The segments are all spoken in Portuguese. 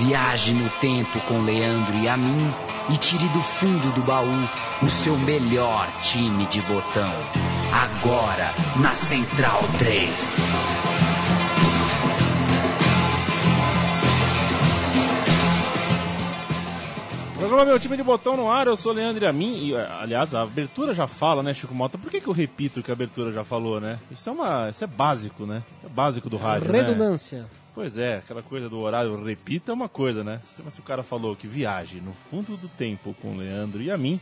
Viaje no tempo com Leandro e a mim e tire do fundo do baú o seu melhor time de botão. Agora na Central 3. Programa Meu Time de Botão no ar, eu sou Leandro e a mim. E, aliás, a abertura já fala, né, Chico Mota? Por que, que eu repito o que a abertura já falou, né? Isso é, uma, isso é básico, né? É básico do rádio, né? Pois é, aquela coisa do horário repita é uma coisa, né? Mas se o cara falou que viaje no fundo do tempo com o Leandro e a mim,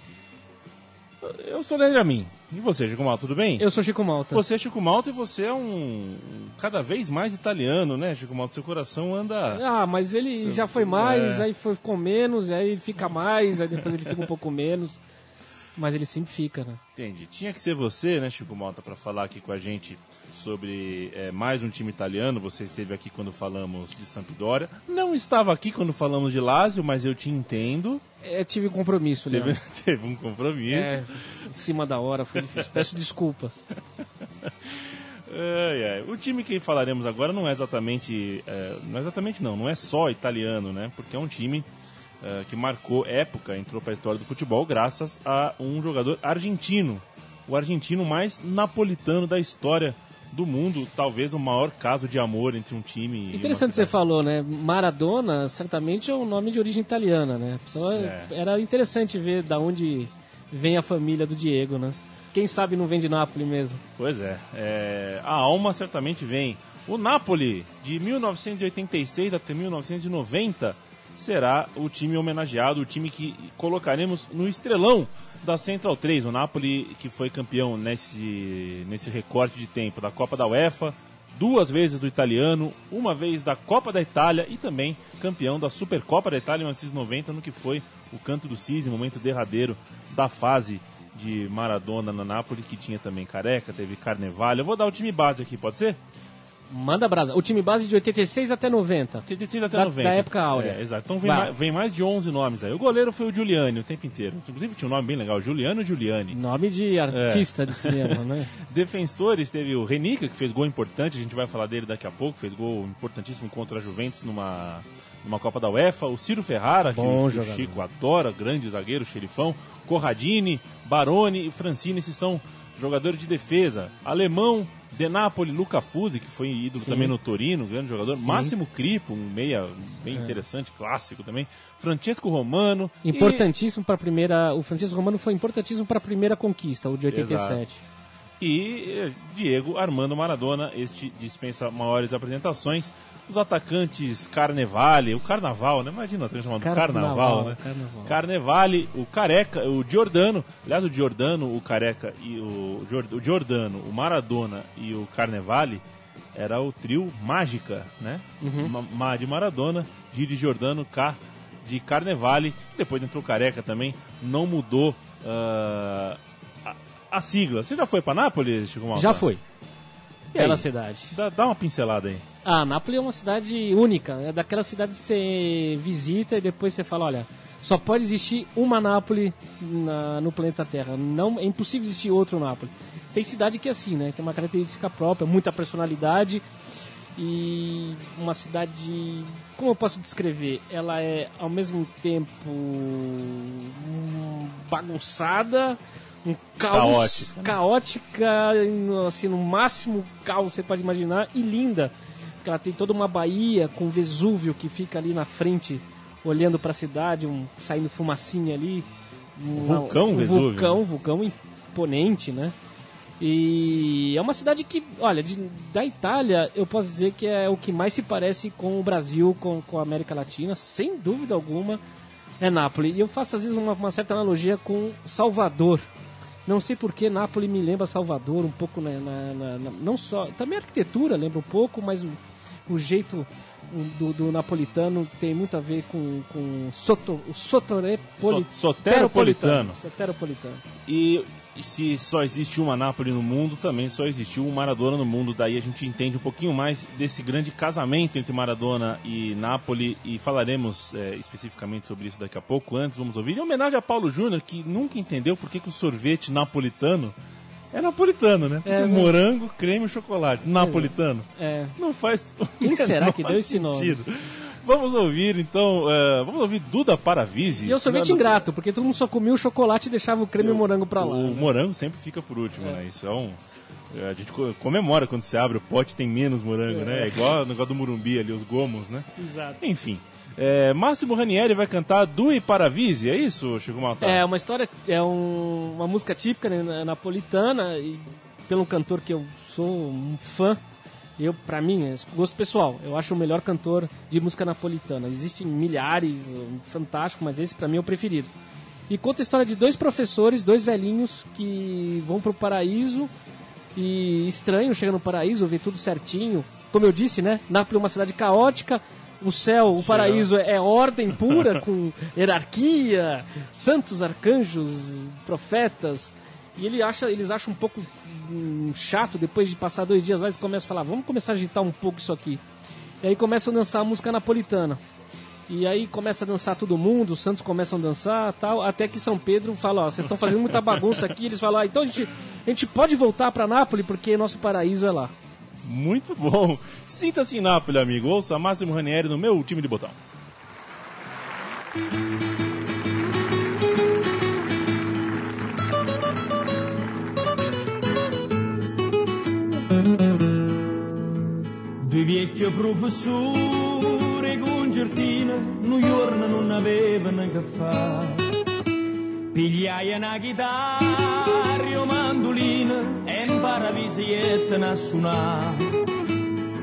eu sou o Leandro e a mim. E você, Chico Malta, tudo bem? Eu sou Chico Malta. Você é Chico Malta e você é um cada vez mais italiano, né, Chico Malta? Seu coração anda... Ah, mas ele Seu- já foi mais, é. aí foi, ficou menos, aí ele fica mais, aí depois ele fica um pouco menos. Mas ele sempre fica, né? Entendi. Tinha que ser você, né, Chico Malta, para falar aqui com a gente sobre é, mais um time italiano. Você esteve aqui quando falamos de Sampdoria. Não estava aqui quando falamos de Lazio, mas eu te entendo. Eu tive compromisso, Teve, Leandro. teve um compromisso. É, em cima da hora, foi difícil. Peço desculpas. Ai, ai. O time que falaremos agora não é exatamente. é, não é exatamente não, não é só italiano, né? Porque é um time é, que marcou época, entrou para a história do futebol graças a um jogador argentino. O argentino mais napolitano da história do mundo, talvez o maior caso de amor entre um time e Interessante você falou, né? Maradona, certamente é um nome de origem italiana, né? É. Era interessante ver da onde vem a família do Diego, né? Quem sabe não vem de Nápoles mesmo. Pois é, é, a alma certamente vem. O Napoli, de 1986 até 1990, será o time homenageado, o time que colocaremos no estrelão da Central 3. O Napoli que foi campeão nesse, nesse recorte de tempo da Copa da UEFA, duas vezes do italiano, uma vez da Copa da Itália e também campeão da Supercopa da Itália em 1990, no que foi o canto do Cisne, momento derradeiro da fase de Maradona na Nápoles, que tinha também Careca, teve Carnevale. Eu vou dar o time base aqui, pode ser? Manda brasa. O time base de 86 até 90. 86 até Da- 90. da época áurea. É, exato. Então vem mais, vem mais de 11 nomes aí. O goleiro foi o Giuliani o tempo inteiro. Inclusive tinha um nome bem legal, Juliano Giuliani. Nome de artista de cinema, né? Defensores teve o Renica, que fez gol importante, a gente vai falar dele daqui a pouco, fez gol importantíssimo contra a Juventus numa, numa Copa da UEFA. O Ciro Ferrara, que Bom o, o jogador. Chico adora, grande zagueiro, xerifão. Corradini, Baroni e Francini, esses são jogadores de defesa. Alemão, De Napoli, Luca Fusi, que foi ídolo Sim. também no Torino, grande jogador. Sim. Máximo Cripo, um meia bem interessante, clássico também. Francesco Romano. e- Importantíssimo para a primeira. O Francisco Romano foi importantíssimo para a primeira conquista, o de 87. e eh, Diego Armando Maradona, este dispensa maiores apresentações. Os atacantes Carnevale, o Carnaval, né? Imagina o atacante chamado Carnaval, Carnaval, né? Carnaval. Carnevale, o Careca, o Giordano, aliás, o Giordano, o Careca e o, o Giordano, o Maradona e o Carnevale era o trio Mágica, né? Uhum. Ma, Ma de Maradona, G de Giordano, K de Carnevale, depois entrou Careca também, não mudou ah, a, a sigla. Você já foi para Nápoles, Chico Malta? Já foi. E aí? Bela cidade. Dá, dá uma pincelada aí. Ah, Nápoles é uma cidade única. É daquela cidade que você visita e depois você fala, olha, só pode existir uma Nápoles na- no planeta Terra. Não, é impossível existir outro Nápoles. Tem cidade que é assim, né? Tem uma característica própria, muita personalidade e uma cidade, como eu posso descrever? Ela é ao mesmo tempo hum, bagunçada, um caos, Caótica, assim, no máximo caos que você pode imaginar, e linda. Porque ela tem toda uma baía com Vesúvio que fica ali na frente, olhando para a cidade, um, saindo fumacinha ali. Um, vulcão um Vesúvio, Vulcão, vulcão imponente, né? E é uma cidade que, olha, de- da Itália, eu posso dizer que é o que mais se parece com o Brasil, com, com a América Latina, sem dúvida alguma, é Nápoles. E eu faço às vezes uma, uma certa analogia com Salvador. Não sei por que Nápoles me lembra Salvador um pouco, na, na- na- na- não só, também a arquitetura lembra um pouco, mas o, o jeito do, do napolitano tem muito a ver com, com soto, o soteropolitano. Soteropolitano. E e se só existe uma Nápoles no mundo, também só existiu um Maradona no mundo. Daí a gente entende um pouquinho mais desse grande casamento entre Maradona e Nápoles e falaremos é, especificamente sobre isso daqui a pouco. Antes, vamos ouvir. Em homenagem a Paulo Júnior, que nunca entendeu por que, que o sorvete napolitano é napolitano, né? É, né? morango, creme e chocolate. Napolitano. É. Não faz. o Quem será que deu esse nome? Vamos ouvir então, uh, vamos ouvir Duda Paravise. E eu sou muito ingrato, porque todo mundo só comia o chocolate e deixava o creme e o morango pra lá. O né? morango sempre fica por último, é. né? Isso é um. A gente comemora quando você abre o pote tem menos morango, é. né? É igual o negócio do Murumbi ali, os gomos, né? Exato. Enfim. É, Máximo Ranieri vai cantar Dui Paravise, é isso, Chico Maltar? É uma história, é um, uma música típica né, napolitana e pelo cantor que eu sou um fã. Eu, para mim, é gosto pessoal, eu acho o melhor cantor de música napolitana. Existem milhares, fantástico, mas esse para mim é o preferido. E conta a história de dois professores, dois velhinhos que vão pro paraíso e estranho, chega no paraíso, vê tudo certinho. Como eu disse, né? Nápoles é uma cidade caótica, o céu, o paraíso é ordem pura, com hierarquia, santos, arcanjos, profetas. E ele acha, eles acham um pouco hum, chato, depois de passar dois dias lá, eles começam a falar, vamos começar a agitar um pouco isso aqui. E aí começam a dançar a música napolitana. E aí começa a dançar todo mundo, os santos começam a dançar tal, até que São Pedro fala, ó, vocês estão fazendo muita bagunça aqui, eles falam, ah, então a gente, a gente pode voltar para Nápoles porque nosso paraíso é lá. Muito bom. Sinta-se em Nápoles, amigo. Ouça Máximo Ranieri no meu time de botão. Pi vecchio professore Giardino, noi giorno non avevano neanche a fare. Pigliai una chitarra o mandolina e imparavi a suonare. suonare.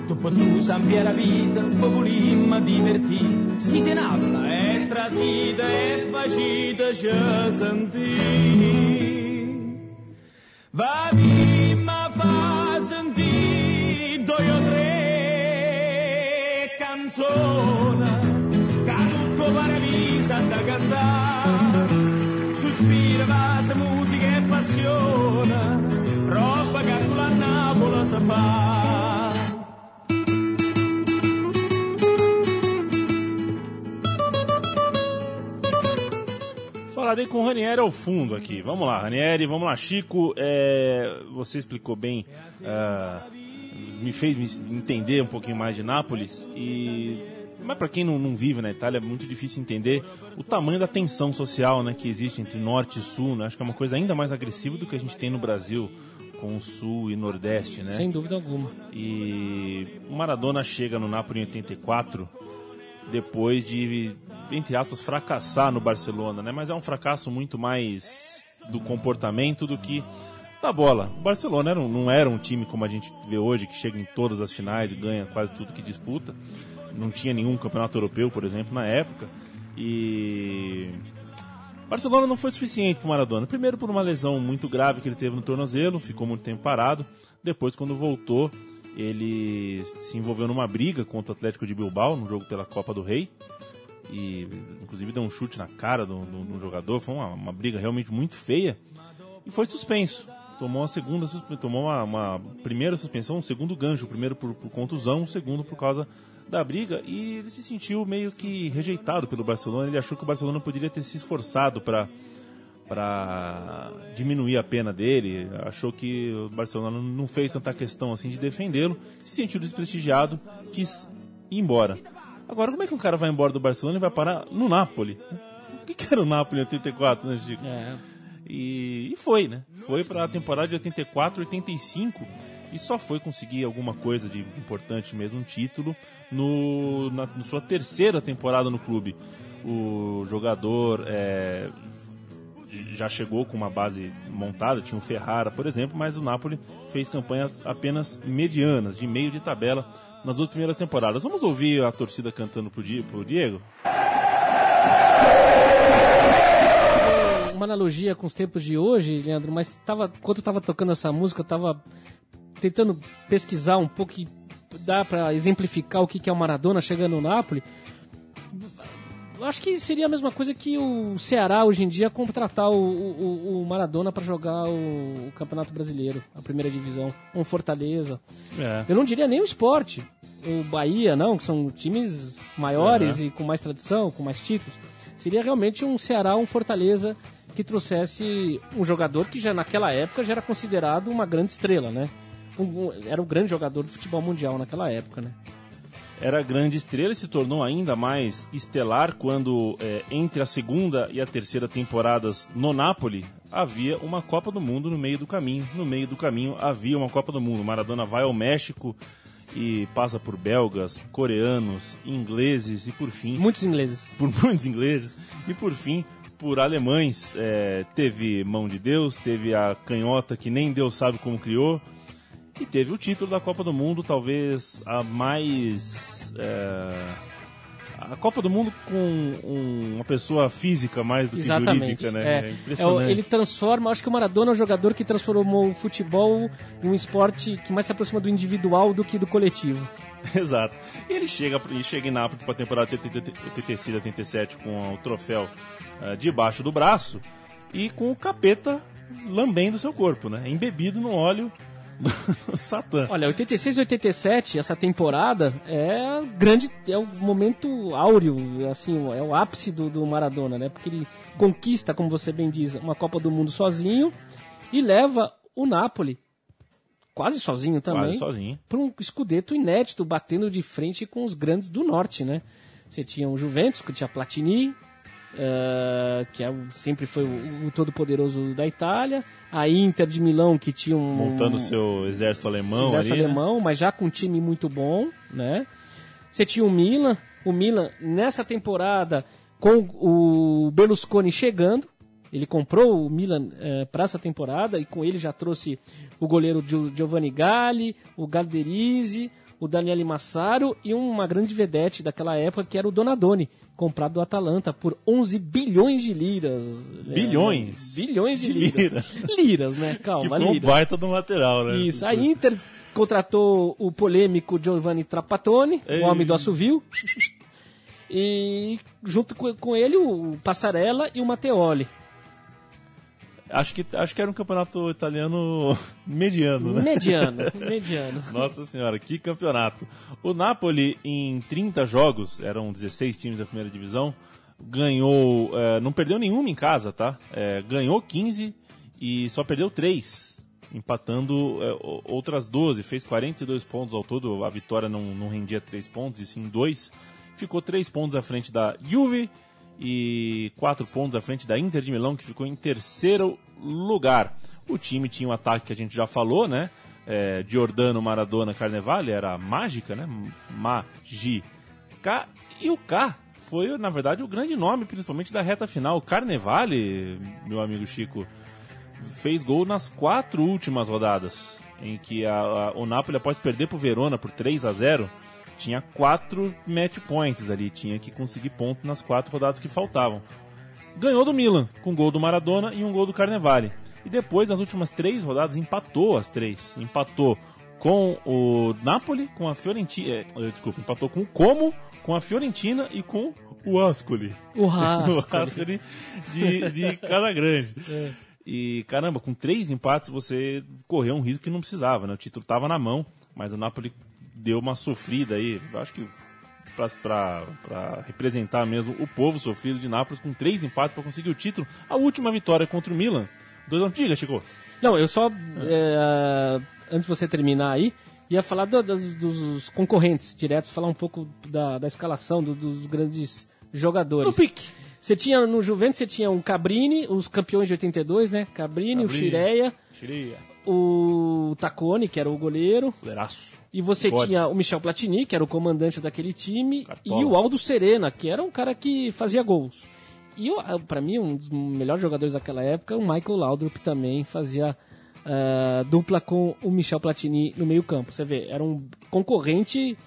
Dopo tu sappia la vita, popolimma divertì, si tenabla e trasita e facita ci sentì. Va ma fa sentire che tutto paradiso da cantare sospira, base, musica e passione, roba che sulla Napoli si fa. Falarei com o Ranieri ao fundo aqui. Vamos lá, Ranieri, vamos lá, Chico. É, você explicou bem, uh, me fez me entender um pouquinho mais de Nápoles e mas para quem não, não, vive na Itália é muito difícil entender o tamanho da tensão social né, que existe entre norte e sul. Né? Acho que é uma coisa ainda mais agressiva do que a gente tem no Brasil com o sul e nordeste, né? Sem dúvida alguma. E o Maradona chega no Napoli em 84 depois de, entre aspas, fracassar no Barcelona, né? Mas é um fracasso muito mais do comportamento do que da bola. O Barcelona era um, não era um time como a gente vê hoje, que chega em todas as finais e ganha quase tudo que disputa não tinha nenhum campeonato europeu, por exemplo, na época. E Barcelona não foi suficiente para Maradona. Primeiro por uma lesão muito grave que ele teve no tornozelo, ficou muito tempo parado. Depois, quando voltou, ele se envolveu numa briga contra o Atlético de Bilbao, no jogo pela Copa do Rei. E inclusive deu um chute na cara do, do, do jogador. Foi uma, uma, briga realmente muito feia. E foi suspenso. Tomou uma segunda, tomou uma, uma primeira suspensão, um segundo gancho. O primeiro por, por contusão, o segundo por causa da briga e ele se sentiu meio que rejeitado pelo Barcelona. Ele achou que o Barcelona poderia ter se esforçado para para diminuir a pena dele, achou que o Barcelona não fez tanta questão assim de defendê-lo, se sentiu desprestigiado, quis ir embora. Agora, como é que um cara vai embora do Barcelona e vai parar no Napoli? O que, que era o Napoli em 84, né, Chico? É. E, e foi, né? Foi para a temporada de 84, 85 e só foi conseguir alguma coisa de importante mesmo, um título, no, na, na sua terceira temporada no clube. O jogador é, já chegou com uma base montada, tinha o Ferrara, por exemplo, mas o Napoli fez campanhas apenas medianas, de meio de tabela, nas duas primeiras temporadas. Vamos ouvir a torcida cantando pro, pro Diego? Uma analogia com os tempos de hoje, Leandro, mas tava, quando eu estava tocando essa música, eu estava tentando pesquisar um pouco e dá para exemplificar o que é o Maradona chegando no Napoli. Acho que seria a mesma coisa que o Ceará hoje em dia contratar o, o, o Maradona para jogar o, o, Campeonato Brasileiro, a primeira divisão, um Fortaleza. É. Eu não diria nem o esporte, o Bahia, não, que são times maiores uhum. e com mais tradição, com mais títulos. Seria realmente um Ceará, um Fortaleza que trouxesse um jogador que já naquela época já era considerado uma grande estrela, né? um, era um grande jogador do futebol mundial naquela época, né? era grande estrela e se tornou ainda mais estelar quando, é, entre a segunda e a terceira temporadas no Napoli, havia uma Copa do Mundo no meio do caminho. No meio do caminho havia uma Copa do Mundo. Maradona vai ao México e passa por belgas, coreanos, ingleses e por fim. Muitos ingleses. Por muitos ingleses e por fim por alemães. É, teve Mão de Deus, teve a canhota que nem Deus sabe como criou e teve o título da Copa do Mundo, talvez a mais. É, a Copa do Mundo com um, uma pessoa física mais do que Exatamente. jurídica, né? É. É É impressionante. ele transforma, acho que o Maradona é o jogador que transformou o futebol em um esporte que mais se aproxima do individual do que do coletivo. Exato. E ele chega, ele chega em Nápoles para a temporada 86 87 com o troféu eh, debaixo do braço e com o capeta lambendo seu corpo, né? Embebido no óleo Satã. Olha, 86 e 87, essa temporada é grande, é o momento áureo, assim, é o ápice do, do Maradona, né? Porque ele conquista, como você bem diz, uma Copa do Mundo sozinho e leva o Napoli quase sozinho também Quase sozinho. para um escudeto inédito, batendo de frente com os grandes do norte, né? Você tinha o Juventus, que tinha Platini, eh, que é sempre foi o, o todo-poderoso da Itália, a Inter de Milão, que tinha um Montando seu exército alemão exército ali, né? alemão, mas já com um time muito bom, né? Você tinha o Milan, o Milan nessa temporada com o Berlusconi chegando, ele comprou o Milan para essa temporada e com ele já trouxe o goleiro Gio- Giovanni Galli, o Galderizzi, o Daniele Massaro e uma grande vedete daquela época que era o Donadoni, comprado do Atalanta por 11 bilhões de liras. né? Bilhões? Bilhões de, De liras. Liras, né? Calma, Que foi um liras. baita do lateral, né? Isso, a Inter contratou o polêmico Giovanni Trapattoni, Ei. o homem do assovio, e junto com, com ele o Passarella e o Matteoli. Acho que, acho que era um campeonato italiano mediano, né? Mediano, mediano. Nossa senhora, que campeonato. O Napoli, em 30 jogos, eram 16 times da primeira divisão, ganhou. eh, não perdeu nenhuma em casa, tá? Eh, ganhou 15 e só perdeu 3, empatando o- outras 12. Fez 42 pontos ao todo. A vitória não, não rendia 3 pontos, e sim 2. Ficou 3 pontos à frente da Juve e 4 pontos à frente da Inter de Milão, que ficou em terceiro lugar. O time tinha um ataque que a gente já falou, né? É, Giordano, Maradona, Carnevale, era mágica, né? Mágica. E o K foi, na verdade, o grande nome, principalmente da reta final. Carnevale, meu amigo Chico, fez gol nas quatro últimas rodadas, em que a, a- o Napoli, após perder para o Verona por 3 a 0 tinha quatro match points ali, tinha que conseguir ponto nas quatro rodadas que faltavam. Ganhou do Milan, com um gol do Maradona e um gol do Carnevale. E depois, nas últimas três rodadas, empatou as três. Empatou com o Napoli, com a Fiorentina. eh, desculpa, empatou com o Como, com a Fiorentina e com o Ascoli. O. Ascoli de, de Casa Grande. E caramba, com três empates você correu um risco que não precisava, né? O título estava na mão, mas o Napoli deu uma sofrida aí. Acho que para representar mesmo o povo sofrido de Nápoles com três empates para conseguir o título. A última vitória contra o Milan. Dois não diga, Chico. Não, eu só, é, antes de você terminar aí, ia falar do- dos, dos concorrentes diretos, falar um pouco da, da escalação do- dos grandes jogadores. No pique. Você tinha, no Juventus, você tinha o Cabrini, os campeões de 82, né? Cabrini, o Cabrini. Chireia, Chiria. o Tacone, que era o goleiro, Goleiraço. E você Bigode. tinha o Michel Platini, que era o comandante daquele time, Cartola. e o Aldo Serena, que era um cara que fazia gols. E ah, pra mim, um dos melhores jogadores daquela época, o Michael Laudrup também fazia ah, dupla com o Michel Platini no meio campo. Você vê, era um concorrente,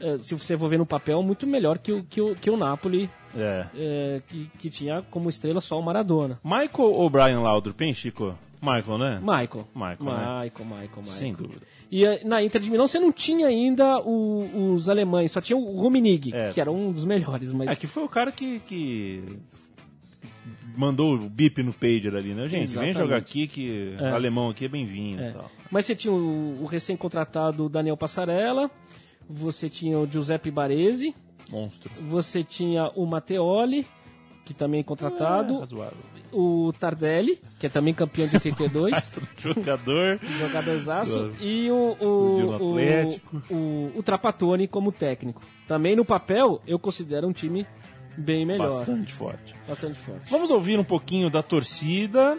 ah, se você for ver no papel, muito melhor que o, que o, que o Napoli, É. eh, que, que tinha como estrela só o Maradona. Michael ou Brian Laudrup, hein, Chico? Michael, né? Michael. Michael, né? Michael, Michael, Michael. Sem dúvida. E eh, na Inter de Milão você não tinha ainda o- os alemães, só tinha o Rummenigge, É. que era um dos melhores, mas É que foi o cara que, que mandou o bip no pager ali, né? Gente, vem Exatamente. jogar aqui que É. o alemão aqui é bem-vindo É. e tal. Mas você tinha o, o recém-contratado Daniel Passarella, você tinha o Giuseppe Baresi, Monstro. você tinha o Matteoli, que também é contratado. É, razoável. O Tardelli, que é também campeão de 82. Jogador. jogadorzaço. Do- E o, o, o, o, o Trapattoni como técnico. Também no papel, eu considero um time bem melhor. Bastante forte. Bastante forte. Vamos ouvir um pouquinho da torcida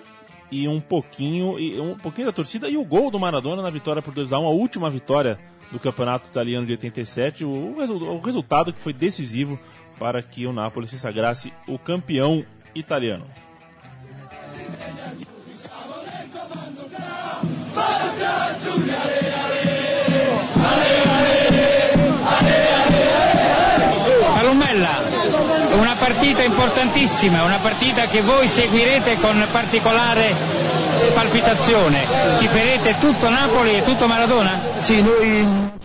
e um pouquinho e um pouquinho da torcida e o gol do Maradona na vitória por 2 a 1, a última vitória do Campeonato Italiano de 87, o, resu- o resultado que foi decisivo para que o Napoli se sagrasse o campeão italiano. degli una partita importantissima, una partita che voi seguirete con particolare palpitazione. Tiperete tutto Napoli e tutto Maradona? Sì, noi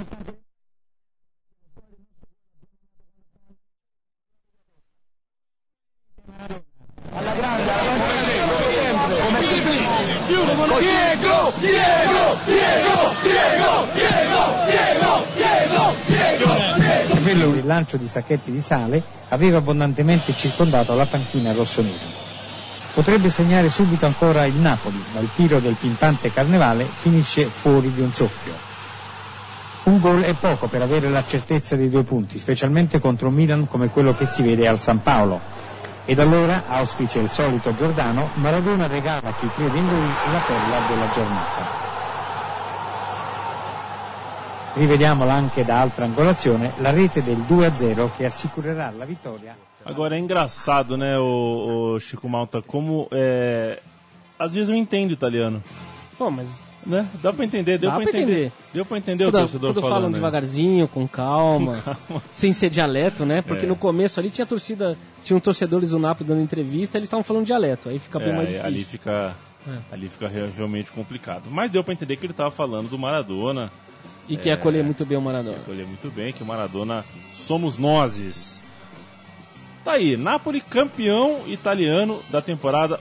Diego, Diego, Diego, Diego, Diego, Diego, Diego. Quello il lancio di sacchetti di sale aveva abbondantemente circondato la panchina rossonera. Potrebbe segnare subito ancora il Napoli, ma il tiro del pimpante Carnevale finisce fuori di un soffio. Un gol è poco per avere la certezza dei due punti, specialmente contro un Milan come quello che si vede al San Paolo. Ed allora, auspice il solito Giordano, Maradona regala a chi crede in lui la perla della giornata. Rivediamola anche da altra angolazione, la rete del 2-0 che assicurerà la vittoria. Agora é engraçado, né, o, o Chico Malta, como é, às vezes eu entendo italiano, Bom, mas né? Dá pra entender, deu Dá pra pra entender. entender. Deu pra entender o quando, torcedor quando falando. falam né? devagarzinho, com calma, Com calma. sem ser dialeto, né? Porque É. no começo ali tinha torcida, tinham torcedores do Napoli dando entrevista, eles estavam falando dialeto, aí fica bem É, mais difícil. ali fica, É. ali fica re- realmente complicado. Mas deu pra entender que ele tava falando do Maradona, E que acolher muito bem o Maradona. Escolher muito bem que o Maradona somos nozes. Tá aí, Napoli campeão italiano da temporada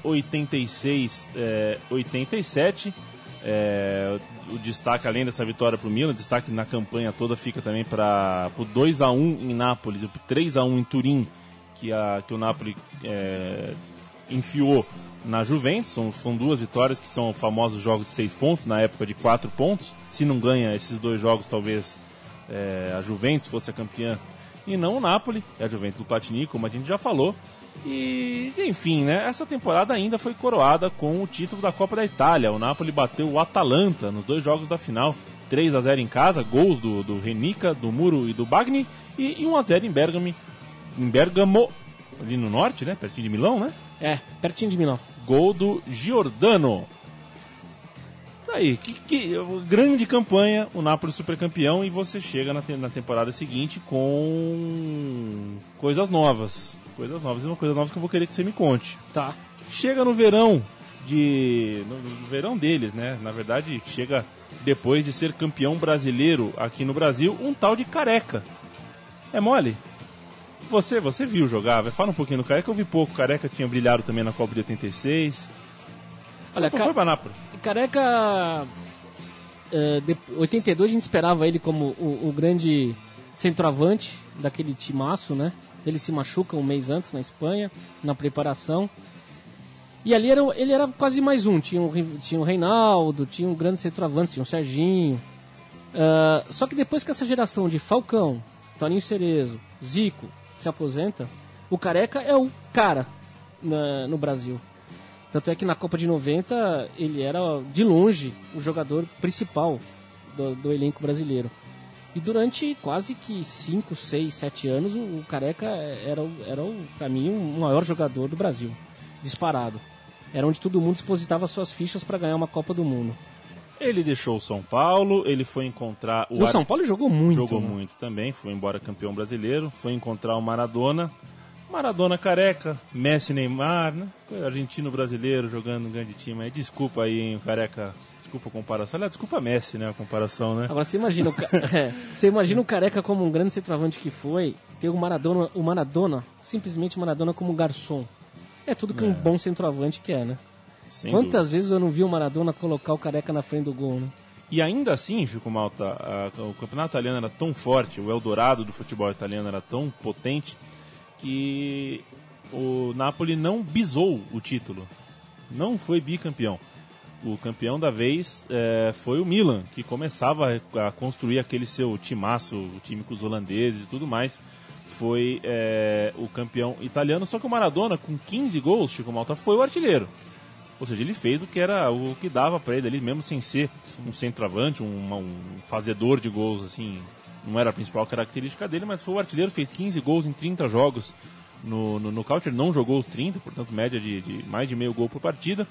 86-87. o destaque, além dessa vitória para o Milan, destaque na campanha toda fica também para o 2x1 em Nápoles e pro 3x1 em Turim, que, a, que o Napoli é, enfiou na Juventus. São, são duas vitórias que são famosos jogos de seis pontos, na época de quatro pontos. Se não ganha esses dois jogos, talvez é, a Juventus fosse a campeã e não o Napoli, é a Juventus do Platini, como a gente já falou. E, enfim, né, essa temporada ainda foi coroada com o título da Copa da Itália. O Napoli bateu o Atalanta nos dois jogos da final, 3 a 0 em casa, gols do, do Renica, do Muro e do Bagni, e, e 1 a 0 em Bergamo, em Bergamo, ali no norte, né, pertinho de Milão, né? É, pertinho de Milão. Gol do Giordano. Tá aí, que, que- grande campanha, o Napoli super campeão e você chega na, te- na temporada seguinte com coisas novas. Coisas novas, e uma coisa nova que eu vou querer que você me conte. Tá. Chega no verão de. No, no verão deles, né? Na verdade, chega depois de ser campeão brasileiro aqui no Brasil, um tal de careca. É mole? Você, você viu jogar, vai fala um pouquinho do Careca, eu vi pouco. Careca tinha brilhado também na Copa de 86. Olha, foi, ca- foi pra Nápoles. Careca. é, de- 82 a gente esperava ele como o, o grande centroavante daquele timaço, né? Ele se machuca um mês antes na Espanha, na preparação. E ali era, ele era quase mais um. Tinha o, tinha o Reinaldo, tinha um grande centroavante, tinha o Serginho. Ah, só que depois que essa geração de Falcão, Toninho Cerezo, Zico se aposenta, o Careca é o cara na- no Brasil. Tanto é que na Copa de 90 ele era de longe o jogador principal do, do elenco brasileiro. E durante quase que 5, 6, 7 anos o, o Careca era, o- era o, pra mim o maior jogador do Brasil. Disparado. Era onde todo mundo depositava suas fichas para ganhar uma Copa do Mundo. Ele deixou o São Paulo, ele foi encontrar o No Ar- São Paulo jogou muito. Jogou né? muito também, foi embora campeão brasileiro, foi encontrar o Maradona. Maradona careca, Messi Neymar, né? Argentino brasileiro jogando um grande time. aí. Desculpa aí, hein, careca. Desculpa a comparação. Aliás, desculpa Messi, né? A comparação, né? Agora você imagina, o ca- é, você imagina o Careca como um grande centroavante que foi, ter o Maradona, o Maradona, simplesmente o Maradona como garçom. É tudo que um bom centroavante quer, né? Sem Quantas dúvida. vezes eu não vi o Maradona colocar o Careca na frente do gol, né? E ainda assim, Chico Malta, a- o campeonato italiano era tão forte, o Eldorado do futebol italiano era tão potente, que o Napoli não bisou o título. Não foi bicampeão. O campeão da vez é, foi o Milan, que começava a construir aquele seu timaço, o time com os holandeses e tudo mais. Foi é, o campeão italiano, só que o Maradona, com 15 gols, Chico Malta, foi o artilheiro. Ou seja, ele fez o que era o que dava para ele ali, mesmo sem ser um centroavante, um, um fazedor de gols, assim, não era a principal característica dele, mas foi o artilheiro, fez 15 gols em 30 jogos no, no nocaute, ele não jogou os 30, portanto média de, de mais de meio gol por partida.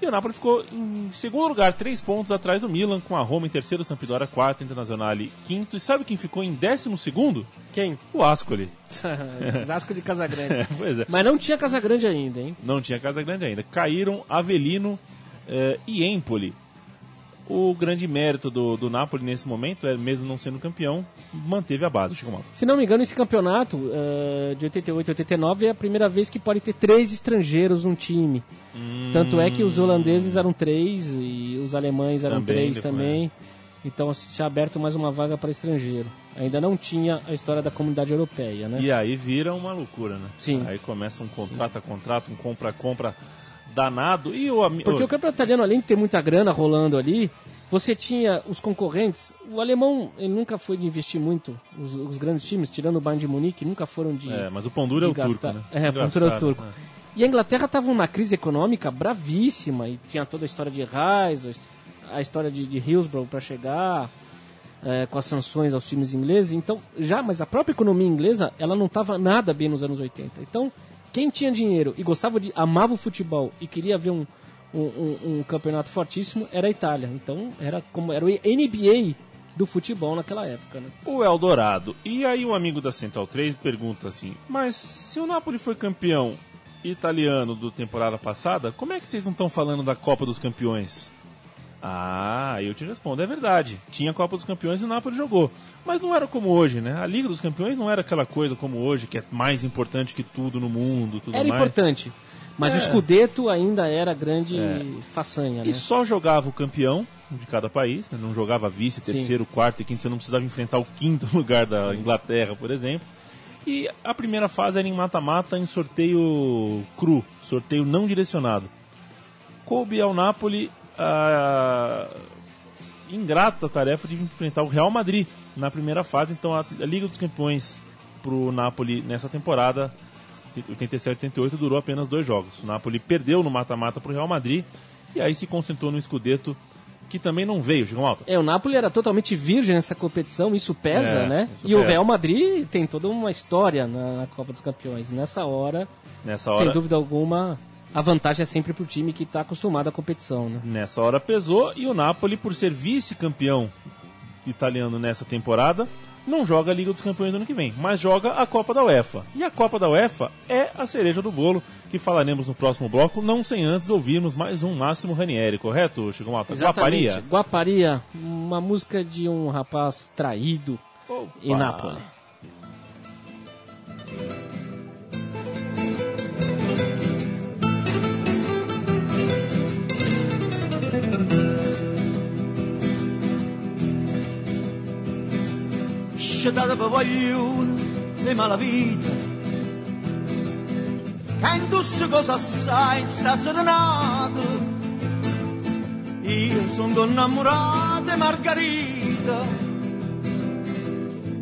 E o Napoli ficou em segundo lugar, três pontos atrás do Milan, com a Roma em terceiro, Sampdoria quarto, Internazionale quinto. E sabe quem ficou em décimo segundo? Quem? O Ascoli. Asco de Casagrande. É, pois é. Mas não tinha Casagrande ainda, hein? Não tinha Casa Grande ainda. Caíram Avelino eh, e Empoli. O grande mérito do, do Napoli nesse momento é, mesmo não sendo campeão, manteve a base, Chico Malta. Se não me engano, esse campeonato eh, de 88 e 89 é a primeira vez que pode ter três estrangeiros num time. Tanto é que os holandeses eram três e os alemães eram Também, três depois, também. Então se tinha aberto mais uma vaga para estrangeiro. Ainda não tinha a história da comunidade europeia, né? E aí vira uma loucura, né? Sim. Aí começa um contrato a contrato, um compra a compra danado. E o Porque o campeonato italiano, além de ter muita grana rolando ali, você tinha os concorrentes. O alemão ele nunca foi de investir muito. Os, os grandes times, tirando o Bayern de Munique, nunca foram de. É, mas o pão duro é o turco, gastar. né? É, o pão duro é o turco. E a Inglaterra estava numa crise econômica bravíssima e tinha toda a história de Reis, a história de, de Hillsborough para chegar, é, com as sanções aos times ingleses. Então, já, mas a própria economia inglesa, ela não estava nada bem nos anos 80. Então, quem tinha dinheiro e gostava de, amava o futebol e queria ver um, um, um- um campeonato fortíssimo era a Itália. Então, era como era o NBA do futebol naquela época, né? O Eldorado. E aí um amigo da Central 3 pergunta assim, mas se o Napoli foi campeão italiano do temporada passada, como é que vocês não estão falando da Copa dos Campeões? Ah, eu te respondo, é verdade. Tinha Copa dos Campeões e o Napoli jogou. Mas não era como hoje, né? A Liga dos Campeões não era aquela coisa como hoje, que é mais importante que tudo no mundo, tudo Era mais. importante. Mas É. o Scudetto ainda era grande façanha, né? E só jogava o campeão de cada país, né? não jogava vice, Sim. terceiro, quarto e quinto, você não precisava enfrentar o quinto lugar da Inglaterra, por exemplo. E a primeira fase era em mata-mata, em sorteio cru, sorteio não direcionado. Coube ao Napoli a ingrata tarefa de enfrentar o Real Madrid na primeira fase, então a, Liga dos Campeões para o Napoli nessa temporada 87-88 durou apenas dois jogos. O Napoli perdeu no mata-mata para o Real Madrid e aí se concentrou no Scudetto, que também não veio, Chico Malta. É, o Napoli era totalmente virgem nessa competição, isso pesa, É, né? isso e o. Real Madrid tem toda uma história na, Copa dos Campeões. Nessa hora, Nessa sem hora, dúvida alguma, a vantagem é sempre pro time que está acostumado à competição, né? nessa hora pesou e o Napoli, por ser vice-campeão italiano nessa temporada, não joga a Liga dos Campeões ano que vem, mas joga a Copa da UEFA. E a Copa da UEFA é a cereja do bolo que falaremos no próximo bloco, não sem antes ouvirmos mais um Máximo Ranieri, correto, Chico Malta? Guaparia? Guaparia, uma música de um rapaz traído em Opa. Nápoles. Scetate per voglione di malavita Che indosso cosa sai sta serenata Io sono innamorata di Margherita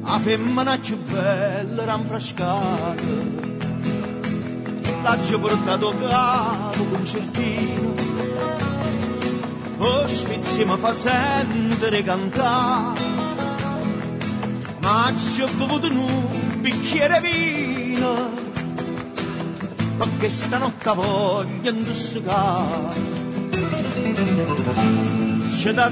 La femmina più bella rinfrescata L'ho portato a capo concertino Oh, spizzi mi fa sentire cantare Accio bevuto in un bicchiere vino, perché stanotte voglio indossare. C'è da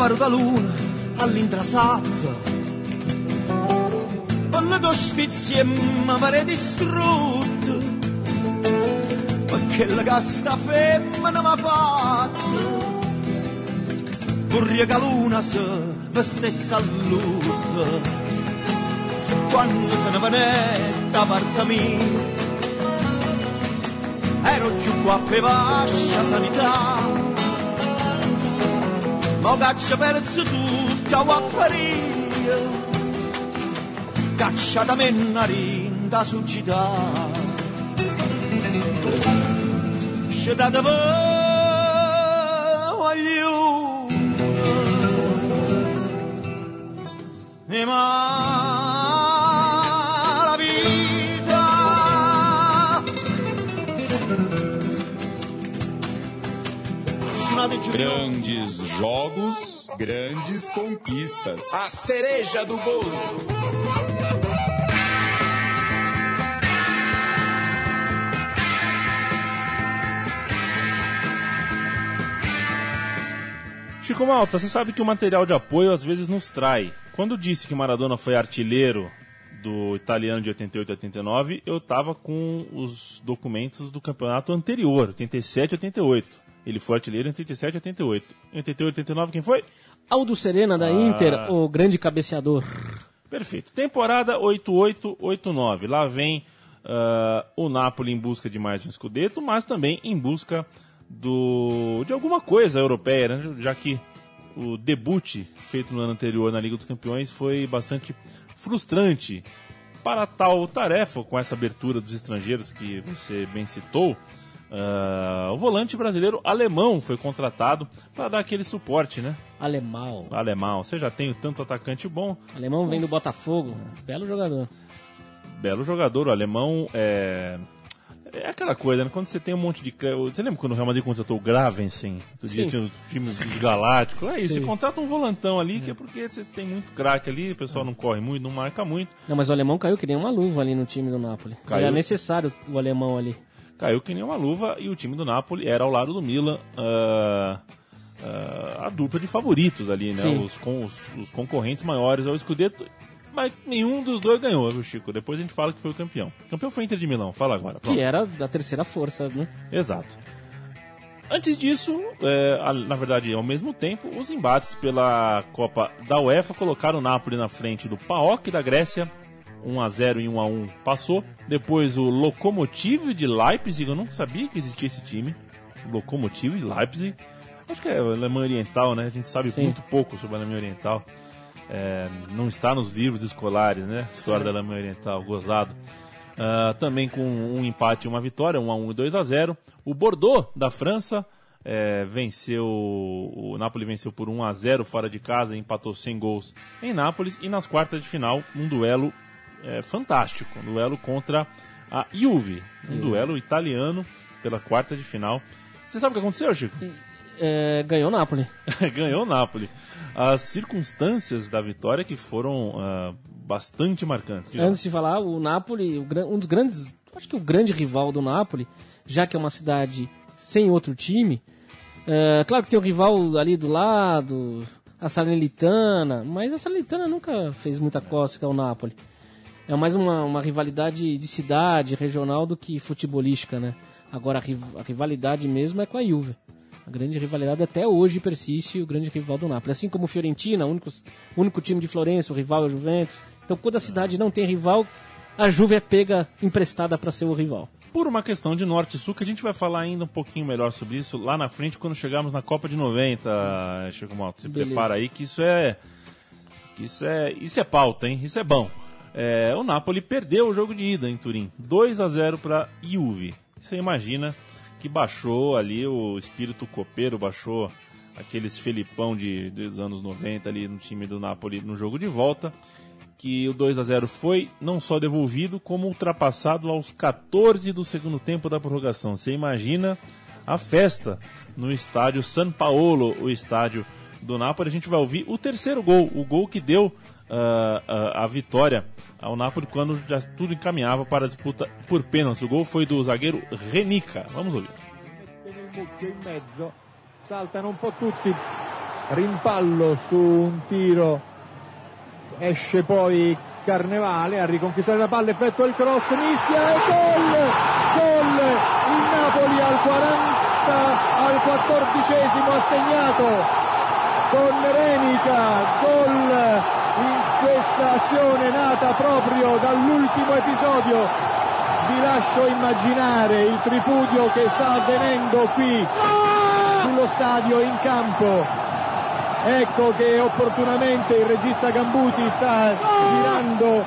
e a compare la luna all'intrasato con le tue sfizie mi pare distrutto perché la casta femmina mi ha fatto. Vorria che luna se vestesse a luna quando se ne venette da parte mia ero giù qua per vascia sanità ما قد شبرت سقوط caguapparia cacciata mennarin da da scetate voi e mai giù Grandes jogos, grandes conquistas. A cereja do bolo. Chico Malta, você sabe que o material de apoio às vezes nos trai. Quando disse que Maradona foi artilheiro do italiano de 88 a 89, eu tava com os documentos do campeonato anterior, 87 a 88. Ele foi artilheiro em 87 a 88. Em 88 a 89, quem foi? Aldo Serena da Inter, o grande cabeceador. Perfeito. Temporada 88-89. Lá vem ah, o Napoli em busca de mais um Scudetto, mas também em busca do de alguma coisa europeia, né? já que o debut feito no ano anterior na Liga dos Campeões foi bastante frustrante para tal tarefa, com essa abertura dos estrangeiros que você bem citou. Ah, o volante brasileiro alemão foi contratado para dar aquele suporte, né? Alemão. Alemão, você já tem tanto atacante bom, Alemão vem do Botafogo. Belo jogador. belo jogador. O alemão é. É aquela coisa, né? Quando você tem um monte de. Você lembra quando o Real Madrid contratou o Gravensen? Outro dia Sim. tinha o time dos Galácticos. É isso, Sim. você contrata um volantão ali, que é porque você tem muito craque ali, o pessoal não corre muito, não marca muito. Não, mas o alemão caiu que nem uma luva ali no time do Napoli. Caiu. Era necessário o alemão ali. Caiu que nem uma luva e o time do Napoli era ao lado do Milan. ah, ah, a dupla de favoritos ali, né? Os, con- os, os concorrentes maiores ao Scudetto. Mas nenhum dos dois ganhou, viu, Chico? Depois a gente fala que foi o campeão. O campeão foi o Inter de Milão, fala agora. pronto. Que era da terceira força, né? Exato. Antes disso, é, na verdade, ao mesmo tempo, os embates pela Copa da UEFA colocaram o Napoli na frente do PAOK da Grécia, 1 a 0 e 1 a 1 passou. Depois o Lokomotiv de Leipzig, eu não sabia que existia esse time. Lokomotiv de Leipzig. Acho que é Alemanha Oriental, né? A gente sabe Sim. muito pouco sobre a Alemanha Oriental. É, não está nos livros escolares, né? História da Alemanha Oriental, gozado. Ah, também com um empate e uma vitória, 1 a 1 e 2 a 0 O Bordeaux, da França, eh, venceu. O Napoli venceu por 1 a 0 fora de casa empatou sem gols em Nápoles. E nas quartas de final, um duelo eh, fantástico um duelo contra a Juve. Um duelo italiano pela quarta de final. Você sabe o que aconteceu, Chico? É, ganhou o Napoli. Ganhou o Napoli. As circunstâncias da vitória que foram ah, bastante marcantes. Diga lá. Antes de falar, o Napoli, um dos grandes, acho que o grande rival do Napoli, já que é uma cidade sem outro time. é, claro que tem o rival ali do lado, a Salernitana, mas a Salernitana nunca fez muita cócega ao Napoli. É mais uma, uma rivalidade de cidade, regional, do que futebolística, né? Agora a, ri- a rivalidade mesmo é com a Juve. A grande rivalidade até hoje persiste, o grande rival do Napoli. Assim como Fiorentina, o único, único time de Florença, o rival é o Juventus. Então quando a cidade não tem rival, a Juve é pega emprestada para ser o rival. por uma questão de norte e sul, que a gente vai falar ainda um pouquinho melhor sobre isso lá na frente, quando chegarmos na Copa de 90, Chico Malta. Se Beleza. prepara aí que isso é. Isso é, isso é pauta, hein? Isso é bom. É, o Napoli perdeu o jogo de ida em Turim. 2 a 0 para Juve. Você imagina que baixou ali o espírito copeiro, baixou aqueles Felipão de, dos anos 90 ali no time do Napoli no jogo de volta que o 2 a 0 foi não só devolvido, como ultrapassado aos 14 do segundo tempo da prorrogação. Você imagina a festa no estádio San Paolo, o estádio do Napoli. A gente vai ouvir o terceiro gol, o gol que deu a vitória ao Napoli quando já tudo encaminhava para a disputa por pênalti. O gol foi do zagueiro Renica. Vamos ouvir. in saltano un po' tutti, rimpallo su un tiro, esce poi Carnevale a riconquistare la palla, effettua il cross, mischia e gol! Gol! Il Napoli al 40, al 14 ha segnato con Renica, gol questa azione nata proprio dall'ultimo episodio. Vi lascio immaginare il tripudio che sta avvenendo qui sullo stadio in campo. Ecco che opportunamente il regista Gambuti sta girando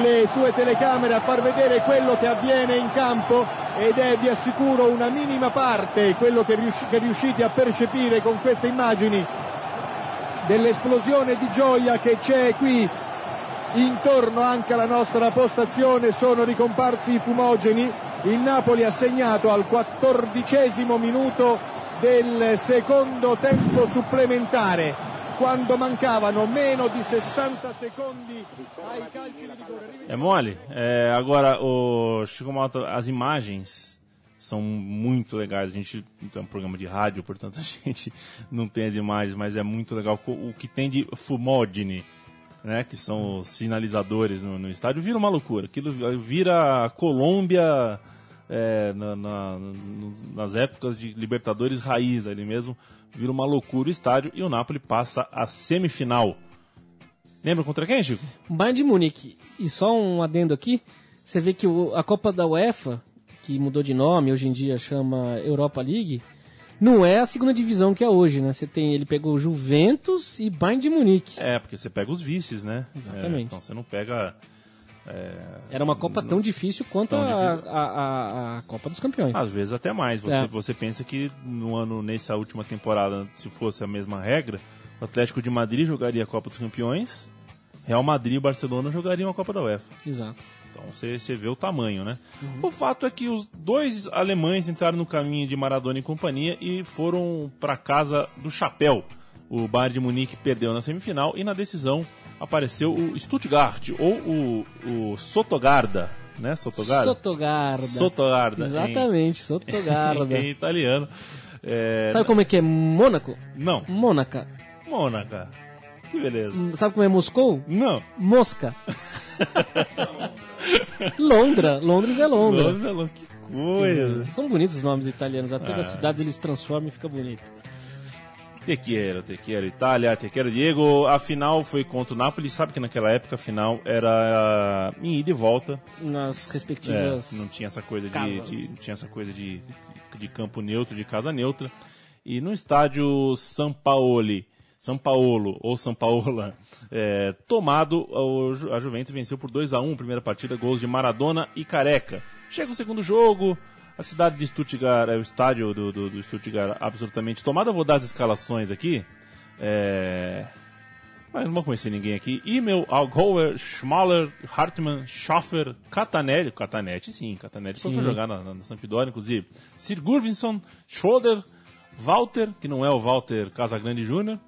le sue telecamere a far vedere quello che avviene in campo ed è, vi assicuro, una minima parte quello che, riusci- che riuscite a percepire con queste immagini dell'esplosione di gioia che c'è qui intorno anche alla nostra postazione sono ricomparsi i fumogeni il Napoli ha segnato al quattordicesimo minuto del secondo tempo supplementare quando mancavano meno di 60 secondi ai calci di rigore. É mole. É, agora, o Chico Malta, as imagens são muito legais. A gente é um programa de rádio, portanto a gente não tem as imagens, mas é muito legal. O que tem de fumogene, né, que são os sinalizadores no, no estádio, vira uma loucura. Aquilo vira Colômbia é, na- na- nas épocas de Libertadores raiz ali mesmo. Vira uma loucura o estádio e o Napoli passa a semifinal. Lembra contra quem, Chico? Bayern de Munique. E só um adendo aqui, você vê que o- a Copa da UEFA, que mudou de nome, hoje em dia chama Europa League, não é a segunda divisão que é hoje, né? Você tem, ele pegou Juventus e Bayern de Munique. É, porque você pega os vices, né? Exatamente. É, então você não pega. Era uma Copa tão difícil quanto Tão a, difícil. a- a- a Copa dos Campeões. Às vezes até mais. Você, É. você pensa que no ano, nessa última temporada, se fosse a mesma regra, o Atlético de Madrid jogaria a Copa dos Campeões, Real Madrid e Barcelona jogariam a Copa da UEFA. Exato. Então você, você vê o tamanho, né? O fato é que os dois alemães entraram no caminho de Maradona e companhia e foram para casa do chapéu. O Bayern de Munique perdeu na semifinal e na decisão apareceu o Stuttgart ou o, o Sotogarda, né? Sotogarda? Sotogarda. Sotogarda. em- Exatamente, Sotogarda. em italiano. É, Sabe como é que é Mônaco? Não, Mônaca. Mônaca. Que beleza. Sabe como é Moscou? Não. Mosca. Londra. Londres é Londra. Londres é Londres. Que coisa. São bonitos os nomes italianos, até Ah. das cidades eles transformam e fica bonito. Te quero, te quero Itália, te quero Diego. A final foi contra o Napoli. Sabe que naquela época a final era em ida e volta. Nas É, respectivas. não tinha essa coisa de, de- não tinha essa coisa de, de campo neutro, de casa neutra. E no estádio São Paulo, São Paulo ou São Paola, é, tomado, a Juventus venceu por 2 a 1 primeira partida, gols de Maradona e Careca. Chega o segundo jogo, a cidade de Stuttgart, é, o estádio do, do, do Stuttgart absolutamente tomado. Eu vou dar as escalações aqui. É, mas não vou conhecer ninguém aqui. Imel, Algauer, Schmaler, Hartmann, Schaffer, Catanelli. Catanete, sim. Catanelli só foi jogar na, na Sampdoria, inclusive. Sir Gurvinson, Schroeder, Walter, que não é o Walter Casagrande Jr.,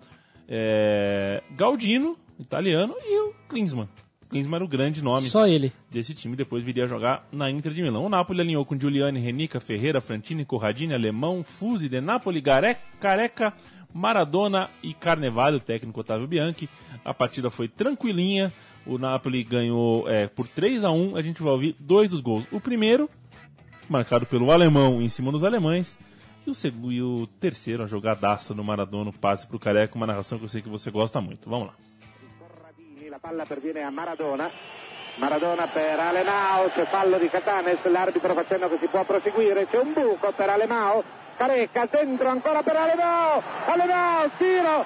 é, Galdino, italiano, e o Klinsmann. Klinsmann era o grande nome Só ele. desse time, depois viria a jogar na Inter de Milão. O Napoli alinhou com Giuliani, Renica, Ferreira, Frantini, Corradini, Alemão, Fusi, De Napoli, Gare- Careca, Maradona e Carnevale, o técnico Otávio Bianchi. A partida foi tranquilinha, o Napoli ganhou é, por 3 a 1 a gente vai ouvir dois dos gols. O primeiro, marcado pelo alemão em cima dos alemães, o, segundo, e o terceiro, a jogadaça do Maradona, o passe pro Careca, uma narração que eu sei que você gosta muito. Vamos lá. La palla perviene a Maradona. Maradona per Alemao, c'è fallo di Catanes, l'arbitro facendo che si può proseguire, c'è un buco per Alemao, Carecca dentro ancora per Alemao, Alemao, tiro,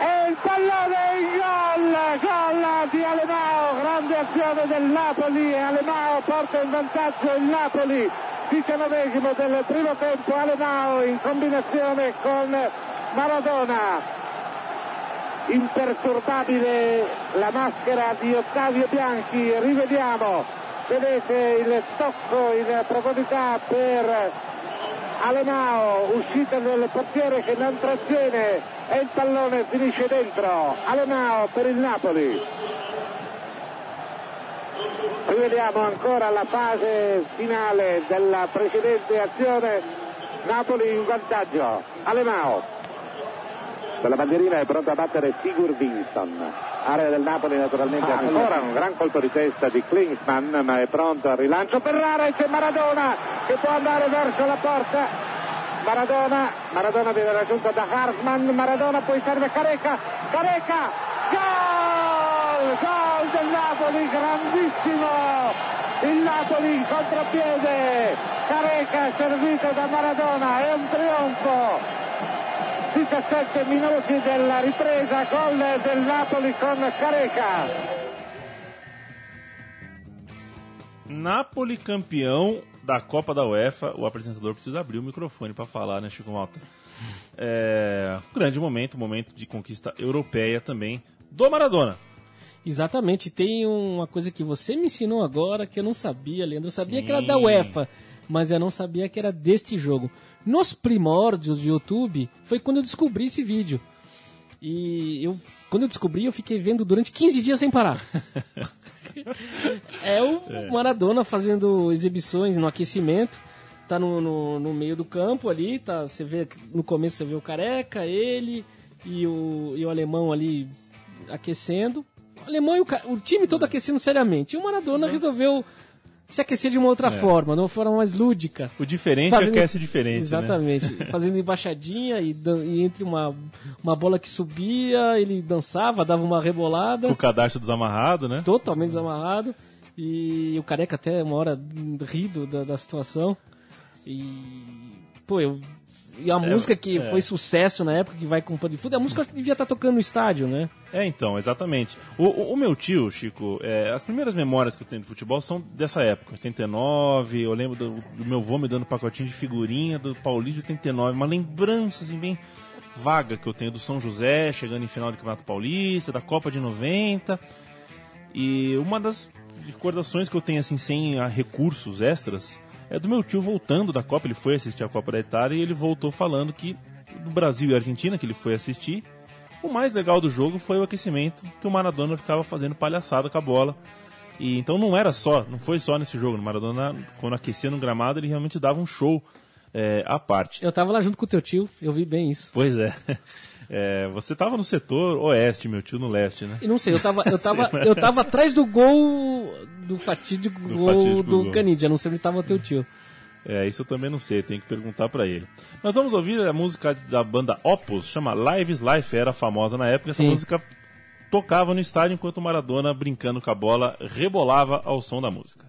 e il pallone in gol, gol di Alemao, grande azione del Napoli, Alemao porta in vantaggio il Napoli, diciannovesimo del primo tempo, Alemao in combinazione con Maradona. Imperturbabile la maschera di Ottavio Bianchi, rivediamo, vedete il tocco in profondità per Alemao, uscita del portiere che non trattiene e il pallone finisce dentro, Alemao per il Napoli. Rivediamo ancora la fase finale della precedente azione, Napoli in vantaggio, Alemao. Per la bandierina è pronto a battere Sigur Winston. Area del Napoli naturalmente ancora un gran colpo di testa di Klinsmann, ma è pronto al rilancio per Rara e c'è Maradona che può andare verso la porta. Maradona, Maradona viene raggiunto da Hartmann, Maradona poi serve Careca, Careca, gol! Gol del Napoli, grandissimo! Il Napoli in contropiede, Careca servito da Maradona, è un trionfo! 17 minuti della ripresa, gol del Napoli con Careca. Napoli campeão da Copa da UEFA. O apresentador precisa abrir o microfone para falar, né, Chico Malta? É, grande momento, momento de conquista europeia também do Maradona. Exatamente, tem uma coisa que você me ensinou agora que eu não sabia, Leandro. Eu sabia Sim. que era da UEFA, mas eu não sabia que era deste jogo. Nos primórdios do YouTube foi quando eu descobri esse vídeo. E eu, quando eu descobri, eu fiquei vendo durante 15 dias sem parar. é o Maradona fazendo exibições no aquecimento. Tá no, no, no meio do campo ali, tá, você vê no começo você vê o careca, ele e o, e o alemão ali aquecendo. E o, o time todo aquecendo seriamente. E o Maradona resolveu se aquecer de uma outra forma, de uma forma mais lúdica. O diferente Fazendo- aquece diferente, né? Exatamente. Fazendo embaixadinha e, dan- e entre uma, uma bola que subia, ele dançava, dava uma rebolada. O cadastro desamarrado, né? Totalmente desamarrado. E o careca até uma hora rido da, da situação. E. Pô, eu. E a música que é. foi sucesso na época, que vai com pano de fundo, a música que devia estar tocando no estádio, né? É, então, exatamente. O, o- o meu tio, Chico, é, as primeiras memórias que eu tenho de futebol são dessa época, 89. Eu lembro do, do meu avô me dando pacotinho de figurinha do Paulista de 89. Uma lembrança, assim, bem vaga que eu tenho do São José, chegando em final do Campeonato Paulista, da Copa de 90. E uma das recordações que eu tenho, assim, sem ah, recursos extras, é do meu tio voltando da Copa. Ele foi assistir a Copa da Itália e ele voltou falando que no Brasil e Argentina, que ele foi assistir, o mais legal do jogo foi o aquecimento, que o Maradona ficava fazendo palhaçada com a bola. E então não era só, não foi só nesse jogo. O Maradona, quando aquecia no gramado, ele realmente dava um show é, à parte. Eu tava lá junto com o teu tio, eu vi bem isso. Pois é. É, você tava no setor oeste, meu tio, no leste, né? E não sei, eu tava, eu tava, eu tava atrás do gol do fatídico Do gol fatídico do gol. Canidia, não sei onde tava o teu tio. É, isso eu também não sei, tenho que perguntar pra ele. Nós vamos ouvir a música da banda Opus, chama Lives Life, era famosa na época. Essa Sim. música tocava no estádio enquanto Maradona, brincando com a bola, rebolava ao som da música.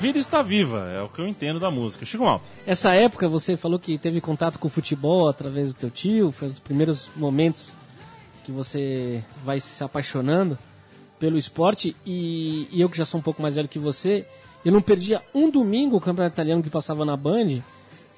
Vida está viva, é o que eu entendo da música. Chico Malta. Essa época você falou que teve contato com o futebol através do teu tio, foi os primeiros momentos que você vai se apaixonando pelo esporte e, e eu que já sou um pouco mais velho que você, eu não perdia um domingo o campeonato italiano que passava na Band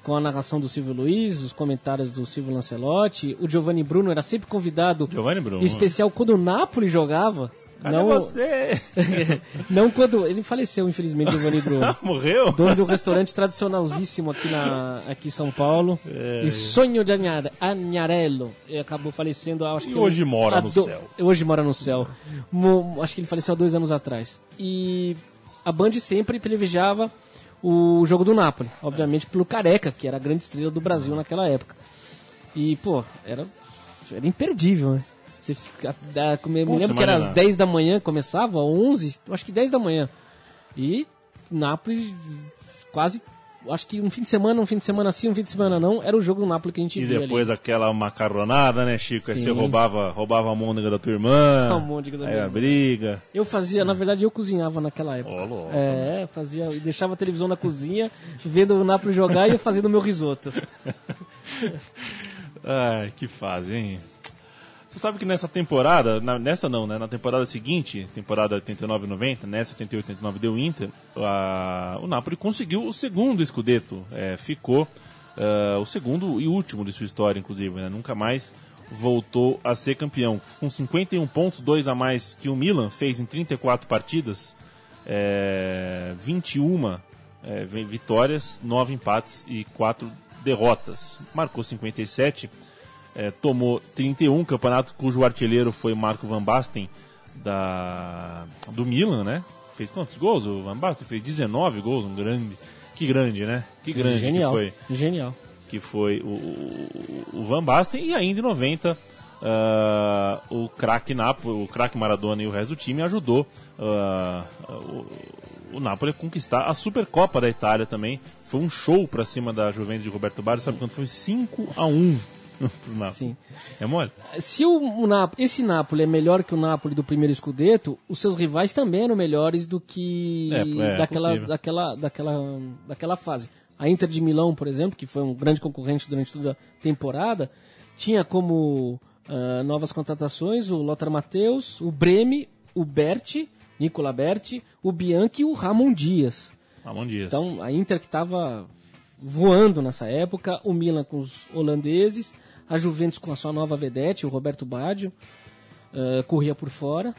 com a narração do Silvio Luiz, os comentários do Silvio Lancelotti, o Giovanni Bruno era sempre convidado, Giovanni Bruno. em especial quando o Napoli jogava. Cadê não, você? não quando ele faleceu, infelizmente, Giovanni Bruno. Morreu? Dono do restaurante tradicionalzíssimo aqui, na, aqui em São Paulo. É. E Sonho de Agnare- Agnarello. Ele acabou falecendo, acho que. hoje mora há no do- céu. Hoje mora no céu. Mo- acho que ele faleceu há dois anos atrás. E a Band sempre privilegiava o jogo do Napoli, obviamente pelo Careca, que era a grande estrela do Brasil naquela época. E, pô, era, era imperdível, né? Você fica, da, me, Nossa, lembro que era às imagina. 10 da manhã, começava, 11, acho que 10 da manhã. E Napoli quase, acho que um fim de semana, um fim de semana sim, um fim de semana não, era o jogo do Napoli que a gente E via depois ali. aquela macarronada, né, Chico? Aí Sim. você roubava, roubava a môndega da tua irmã. A môndega da aí minha a briga. Eu fazia, na verdade eu cozinhava naquela época. Ó, louco. É, fazia, e deixava a televisão na cozinha, vendo o Napoli jogar e ia fazendo o meu risoto. Ai, que fase, hein? Você sabe que nessa temporada, na- nessa não, né? Na temporada seguinte, temporada 89 e 90, nessa 88 e 89 deu Inter, a- o Napoli conseguiu o segundo Scudetto. É, ficou ah, o segundo e último de sua história, inclusive, né? Nunca mais voltou a ser campeão. Com 51 pontos, dois a mais que o Milan, fez em 34 partidas, é, 21 é, vi- vitórias, 9 empates e 4 derrotas. Marcou 57, é, tomou 31, campeonato cujo artilheiro foi Marco Van Basten da, do Milan, né? Fez quantos gols? O Van Basten fez 19 gols, um grande. Que grande, né? Que grande Genial. que foi Genial. que foi o, o, o Van Basten, e ainda em 90 ah, o craque Napoli, o craque Maradona e o resto do time ajudou ah, o, o Napoli a conquistar a Supercopa da Itália também. Foi um show pra cima da Juventus de Roberto Baggio, sabe quanto foi? 5 a 1 pro Napoli. Sim. É mole? Se o, o Nap- esse Napoli é melhor que o Napoli do primeiro Scudetto, os seus rivais também eram melhores do que É, é daquela, daquela, daquela, daquela fase. A Inter de Milão, por exemplo, que foi um grande concorrente durante toda a temporada, tinha como ah, novas contratações o Lothar Matthäus, o Breme, o Berti, Nicola Berti, o Bianchi e o Ramon Dias. Ramon Dias. Então, a Inter que estava voando nessa época, o Milan com os holandeses, a Juventus com a sua nova vedete, o Roberto Baggio, eh, corria por fora.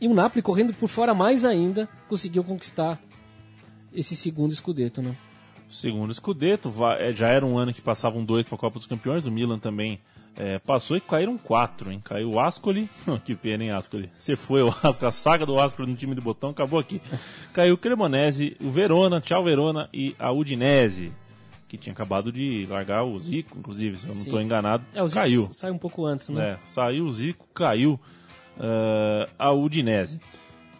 E o Napoli correndo por fora mais ainda, conseguiu conquistar esse segundo Scudetto, né? Segundo Scudetto, va- é, já era um ano que passavam dois para a Copa dos Campeões, o Milan também é, passou e caíram quatro, hein? Caiu o Ascoli, que pena, hein, Ascoli? Você foi o Ascoli, a saga do Ascoli no time de botão acabou aqui. Caiu o Cremonese, o Verona, tchau Verona e a Udinese, que tinha acabado de largar o Zico, inclusive, se eu não estou enganado, É, o Zico caiu. sai um pouco antes, né? É, saiu o Zico, caiu ah, a Udinese.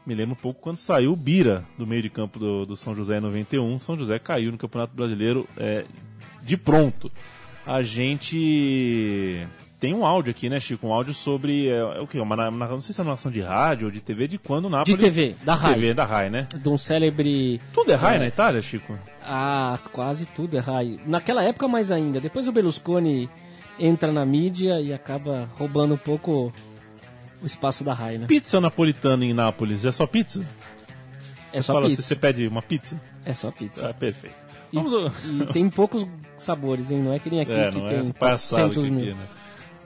Me lembro um pouco quando saiu o Bira do meio de campo do, do São José em 91. São José caiu no Campeonato Brasileiro é, de pronto. A gente tem um áudio aqui, né, Chico? Um áudio sobre. É, é o que? Uma, na- não sei se é uma narração de rádio ou de TV, de quando o Napoli. De TV, da Rai. TV, da Rai, né? De um célebre. Tudo é Rai na Itália, Chico? Ah, quase tudo é Rai. Naquela época, mais ainda. Depois o Berlusconi entra na mídia e acaba roubando um pouco o espaço da Rai, né? Pizza napolitana em Nápoles, é só pizza? É só Fala, pizza. Você pede uma pizza? É só pizza. Ah, perfeito. E, Vamos e tem poucos sabores, hein? Não é que nem aqui É, que tem é palhaçada 400 que mil. aqui, né?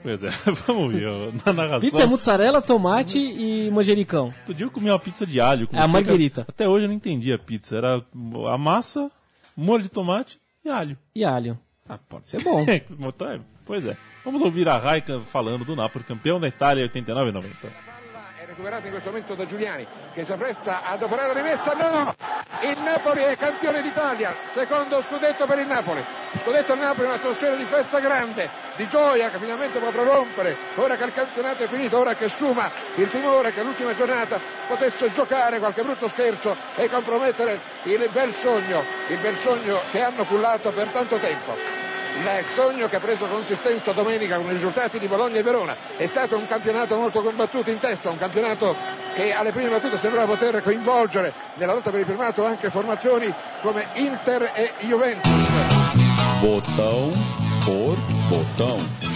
Pois é, vamos ver. Na narração. Pizza é mussarela, tomate e manjericão. Outro dia eu comi uma pizza de alho. com É a marguerita. Até hoje eu não entendi a pizza. Era a massa, molho de tomate e alho. E alho. Ah, pode ser bom. Tá, pois é. Vamos ouvir a Raika falando do Napoli, campeão da Itália 89 e 90. Recuperato in questo momento da Giuliani che si appresta ad operare la rimessa. No! Il Napoli è campione d'Italia, secondo scudetto per il Napoli. Scudetto al Napoli, un'atmosfera di festa grande, di gioia che finalmente può prorompere. Ora che il campionato è finito, ora che sfuma il timore che l'ultima giornata potesse giocare qualche brutto scherzo e compromettere il bel sogno, il bel sogno che hanno cullato per tanto tempo. Il sogno che ha preso consistenza domenica con i risultati di Bologna e Verona. È stato un campionato molto combattuto in testa, un campionato che alle prime battute sembrava poter coinvolgere nella lotta per il primato anche formazioni come Inter e Juventus. Botão por botão.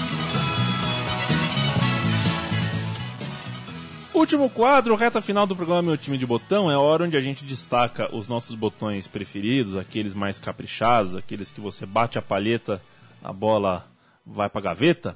Último quadro, reta final do programa Meu Time de Botão, é a hora onde a gente destaca os nossos botões preferidos, aqueles mais caprichados, aqueles que você bate a palheta, a bola vai pra gaveta.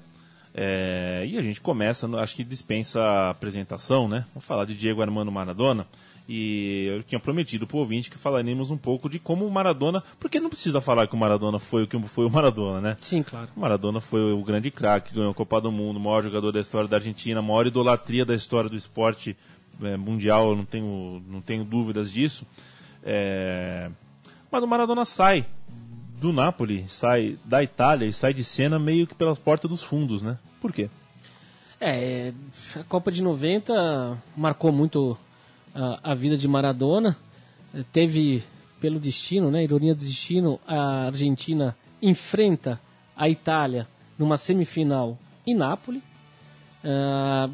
É, e a gente começa, acho que dispensa a apresentação, né? Vamos falar de Diego Armando Maradona. E eu tinha prometido pro ouvinte que falaríamos um pouco de como o Maradona. Porque não precisa falar que o Maradona foi o que foi o Maradona, né? Sim, claro. O Maradona foi o grande craque, ganhou a Copa do Mundo, o maior jogador da história da Argentina, a maior idolatria da história do esporte é, mundial, eu não tenho, não tenho dúvidas disso. É, mas o Maradona sai do Napoli, sai da Itália e sai de cena meio que pelas portas dos fundos, né? Por quê? É, a Copa de 90 marcou muito a, a vida de Maradona. Eh, Teve, pelo destino, né, ironia do destino, a Argentina enfrenta a Itália numa semifinal em Nápoles. Ah,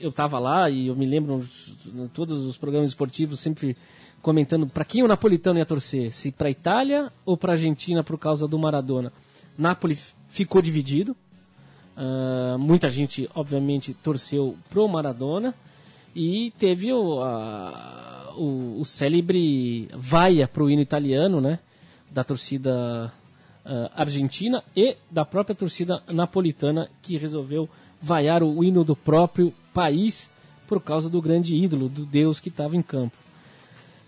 eu estava lá e eu me lembro em todos os programas esportivos sempre comentando para quem o napolitano ia torcer, se para Itália ou para Argentina por causa do Maradona. Nápoles ficou dividido. Ah, muita gente, obviamente, torceu pro Maradona e teve o, a- o, o célebre vaia pro hino italiano, né? Da torcida ah, argentina e da própria torcida napolitana que resolveu vaiar o hino do próprio país por causa do grande ídolo, do deus que estava em campo.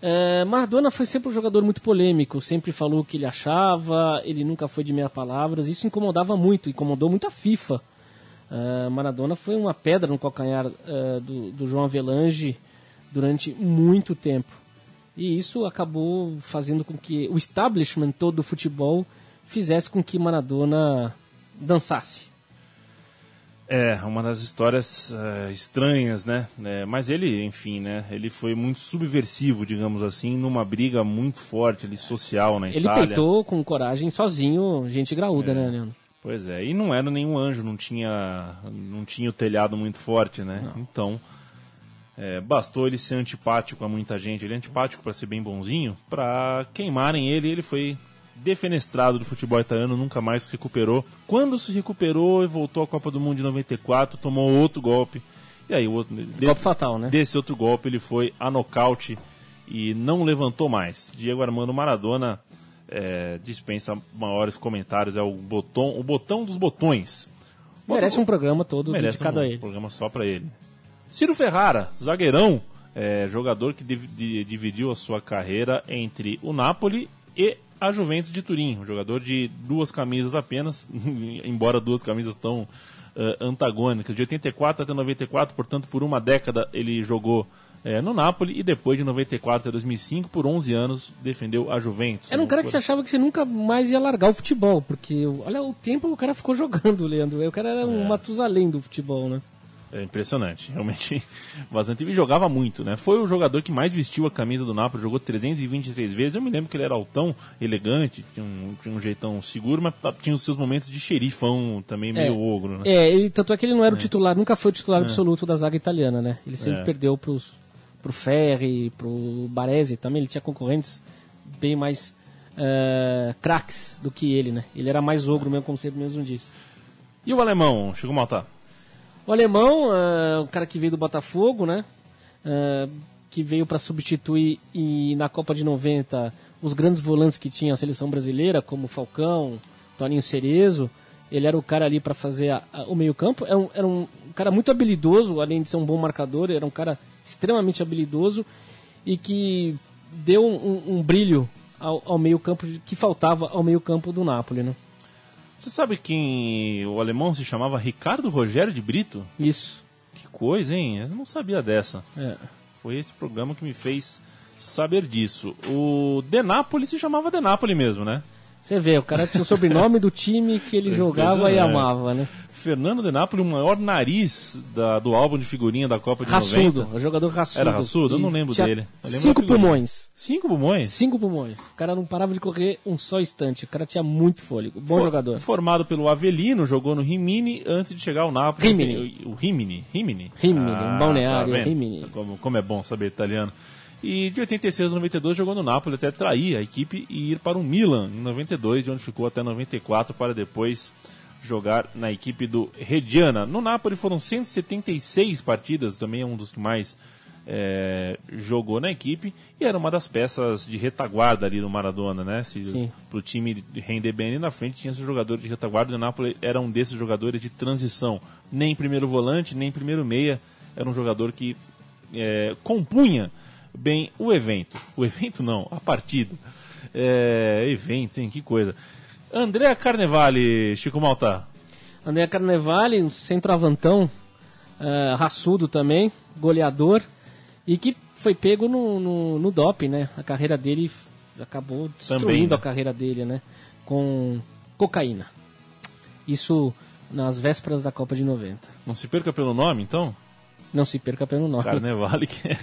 É, Maradona foi sempre um jogador muito polêmico, sempre falou o que ele achava, ele nunca foi de meia palavras, isso incomodava muito, incomodou muito a FIFA. É, Maradona foi uma pedra no calcanhar é, do, do João Avelange durante muito tempo. E isso acabou fazendo com que o establishment todo do futebol fizesse com que Maradona dançasse. É, uma das histórias eh, estranhas, né? É, mas ele, enfim, né? Ele foi muito subversivo, digamos assim, numa briga muito forte ali, social na Ele Itália. peitou com coragem sozinho gente graúda, né, Leandro? Pois é, e não era nenhum anjo, não tinha, não tinha o telhado muito forte, né? Então, é, bastou ele ser antipático a muita gente. Ele é antipático para ser bem bonzinho, para queimarem ele, ele foi defenestrado do futebol italiano, nunca mais se recuperou. Quando se recuperou e voltou à Copa do Mundo de 94, tomou outro golpe. E aí, o outro, de- Golpe fatal, né? desse outro golpe, ele foi a nocaute e não levantou mais. Diego Armando Maradona é, dispensa maiores comentários, é o botão, o botão dos botões. Merece um programa todo Merece dedicado um a ele. programa só para ele. Ciro Ferrara, zagueirão, é, jogador que div- di- dividiu a sua carreira entre o Napoli e a Juventus de Turim, um jogador de duas camisas apenas, embora duas camisas tão eh, antagônicas. De 84 até 94, portanto, por uma década ele jogou eh, no Napoli e depois de 94 até 2005, por 11 anos, defendeu a Juventus. Era um cara que você achava que você nunca mais ia largar o futebol, porque olha o tempo o cara ficou jogando, Leandro. O cara era um Matusalém do futebol, né? É impressionante, realmente bastante. E jogava muito, né? Foi o jogador que mais vestiu a camisa do Napoli, jogou 323 vezes. Eu me lembro que ele era altão, elegante, tinha um, tinha um jeitão seguro, mas tá- tinha os seus momentos de xerifão também meio ogro, né? É, ele, tanto é que ele não era o titular, nunca foi o titular absoluto da zaga italiana, né? Ele sempre É. perdeu pros, pro Ferri, pro Baresi também, ele tinha concorrentes bem mais eh, craques do que ele, né? Ele era mais ogro mesmo, como você mesmo disse. E o alemão, chegou mal tá? O alemão, é, o cara que veio do Botafogo, né? É, que veio para substituir e na Copa de 90 os grandes volantes que tinha a seleção brasileira, como Falcão, Toninho Cerezo. Ele era o cara ali para fazer a- a- o meio-campo. Era um, era um cara muito habilidoso, além de ser um bom marcador, era um cara extremamente habilidoso e que deu um, um- brilho ao, ao meio-campo que faltava ao meio-campo do Napoli, né? Você sabe quem o alemão se chamava Ricardo Rogério de Brito? Isso. Que coisa, hein? Eu não sabia dessa. É. Foi esse programa que me fez saber disso. O De Napoli se chamava De Napoli mesmo, né? Você vê, o cara tinha o sobrenome do time que ele jogava e Impressionante. amava, né? Fernando De Napoli, o maior nariz da- do álbum de figurinha da Copa de Raçudo, 90. o jogador raçudo. Era raçudo? Eu não lembro dele. Lembro Cinco pulmões. Cinco pulmões? Cinco pulmões. O cara não parava de correr um só instante. O cara tinha muito fôlego. Bom For- jogador. Formado pelo Avelino, jogou no Rimini antes de chegar ao Napoli. Rimini. O Rimini. Rimini? Rimini, um balneário, tá? Rimini. Como, como é bom saber italiano. E de 86 a 92 jogou no Napoli até trair a equipe e ir para o Milan em 92, de onde ficou até 94 para depois jogar na equipe do Reggiana. No Napoli foram 176 partidas, também é um dos que mais é, jogou na equipe e era uma das peças de retaguarda ali do Maradona, né? Sim. pro time render bem ali na frente tinha esse jogador de retaguarda e o Napoli era um desses jogadores de transição, nem primeiro volante, nem primeiro meia, era um jogador que é, compunha bem o evento. O evento não, a partida. É, evento, hein? Que coisa. André Carnevale, Chico Malta. André Carnevale, um centroavantão, eh, raçudo também, goleador. E que foi pego no, no, no doping, né? A carreira dele acabou destruindo Também, né? a carreira dele, né? Com cocaína. Isso nas vésperas da Copa de 90. Não se perca pelo nome, então? Não se perca pelo nome. Carnevale, que é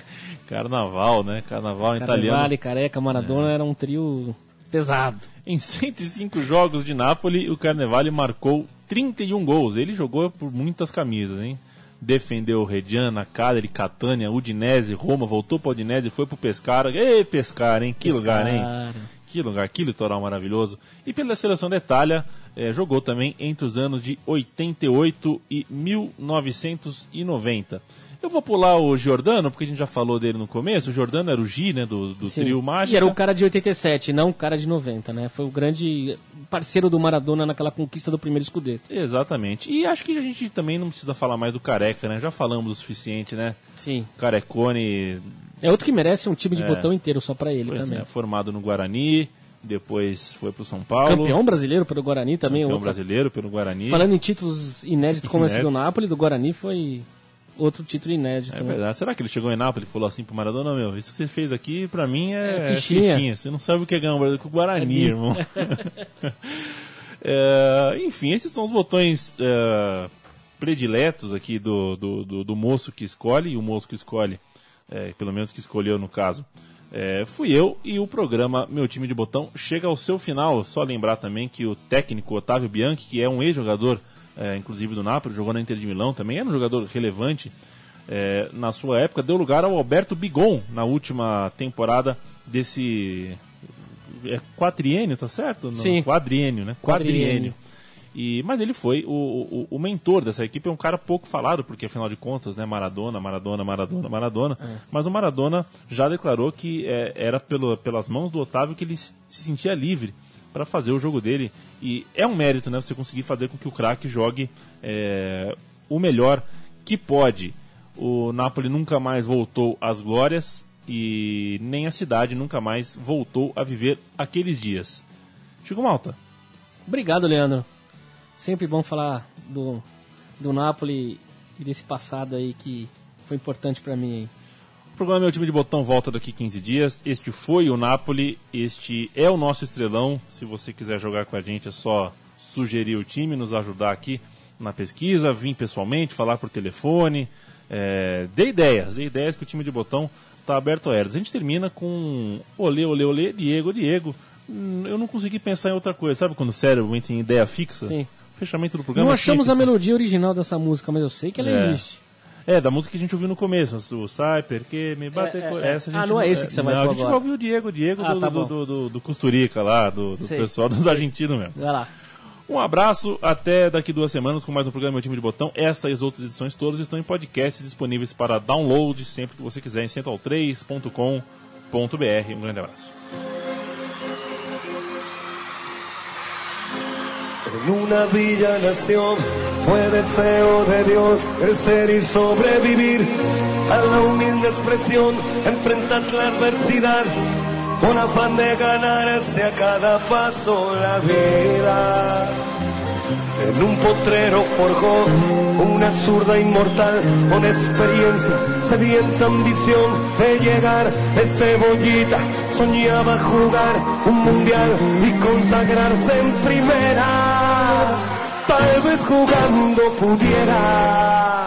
carnaval, né? Carnaval em Carnevale, italiano. Careca, Maradona era um trio pesado. Em 105 jogos de Nápoles, o Carnevale marcou 31 gols. Ele jogou por muitas camisas, hein? Defendeu o Reggiana, Cagliari, Catania, Udinese, Roma, voltou para Udinese, foi pro Pescara. Ei, Pescara, hein? Que lugar, hein? Que lugar, que litoral maravilhoso. E pela seleção da Itália, eh, jogou também entre os anos de 88 e 1990. Eu vou pular o Giordano, porque a gente já falou dele no começo. O Giordano era o G, né, do, do Sim. trio mágico. E era o cara de 87, não o cara de 90, né? Foi o grande parceiro do Maradona naquela conquista do primeiro escudeto. Exatamente. E acho que a gente também não precisa falar mais do Careca, né? Já falamos o suficiente, né? Sim. Carecone, É outro que merece um time de É. botão inteiro só pra ele pois também. é, formado no Guarani, depois foi pro São Paulo. Campeão brasileiro pelo Guarani também. campeão outra- brasileiro pelo Guarani. Falando em títulos inéditos como esse Inédito. do Napoli, do Guarani foi outro título inédito. É né? verdade. Será que ele chegou em Nápoles e falou assim pro Maradona, meu, isso que você fez aqui, pra mim é, É é fichinha. fichinha. Você não sabe o que é ganhar um Brasil com o Guarani, É irmão. É, enfim, esses são os botões é, prediletos aqui do, do, do, do moço que escolhe, e o moço que escolhe, é, pelo menos que escolheu no caso, é, fui eu, e o programa Meu Time de Botão chega ao seu final. Só lembrar também que o técnico Otávio Bianchi, que é um ex-jogador, é, inclusive do Napoli, jogou na Inter de Milão, também era um jogador relevante é, na sua época, deu lugar ao Alberto Bigon na última temporada desse é quatriênio, tá certo? Não, Sim. Quadriênio, né? Quadriênio. Quadriênio. E, mas ele foi o, o, o mentor dessa equipe, é um cara pouco falado, porque afinal de contas, né, Maradona, Maradona, Maradona, Maradona. Mas o Maradona já declarou que é, era pelo, pelas mãos do Otávio que ele se sentia livre para fazer o jogo dele. E é um mérito, né, você conseguir fazer com que o craque jogue é, o melhor que pode. O Napoli nunca mais voltou às glórias e nem a cidade nunca mais voltou a viver aqueles dias. Chico Malta, Obrigado, Leandro. Sempre bom falar do, do Napoli e desse passado aí que foi importante pra mim. O programa Meu Time de Botão volta daqui 15 dias. Este foi o Napoli, este é o nosso estrelão. Se você quiser jogar com a gente, é só sugerir o time, nos ajudar aqui na pesquisa, vir pessoalmente, falar por telefone. É, dê ideias, dê ideias que o time de botão está aberto a elas. A gente termina com olê, olê, olê, Diego, Diego. Hum, Eu não consegui pensar em outra coisa. Sabe quando o cérebro entra em ideia fixa? Sim. Fechamento do programa. Não tinha achamos a melodia original dessa música, mas eu sei que ela É. existe. É, da música que a gente ouviu no começo, o Sai, porque me bate É, é, é. essa a gente Ah, não é esse que você vai pôr a gente vai ouvir o Diego, o Diego Ah, do, tá do, do, do, do Costurica lá, do, do pessoal dos argentinos mesmo. Vai lá. Um abraço, até daqui duas semanas com mais um programa Meu Time de Botão. Essa e as outras edições todas estão em podcast disponíveis para download sempre que você quiser em central3.com.br. Um grande abraço. En una villa nación fue deseo de Dios crecer y sobrevivir a la humilde expresión, enfrentar la adversidad con afán de ganarse a cada paso la vida. En un potrero forjó una zurda inmortal con experiencia, sedienta ambición de llegar de cebollita. Soñaba jugar un mundial y consagrarse en primera. Tal vez jugando pudiera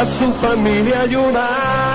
a su familia ayudar.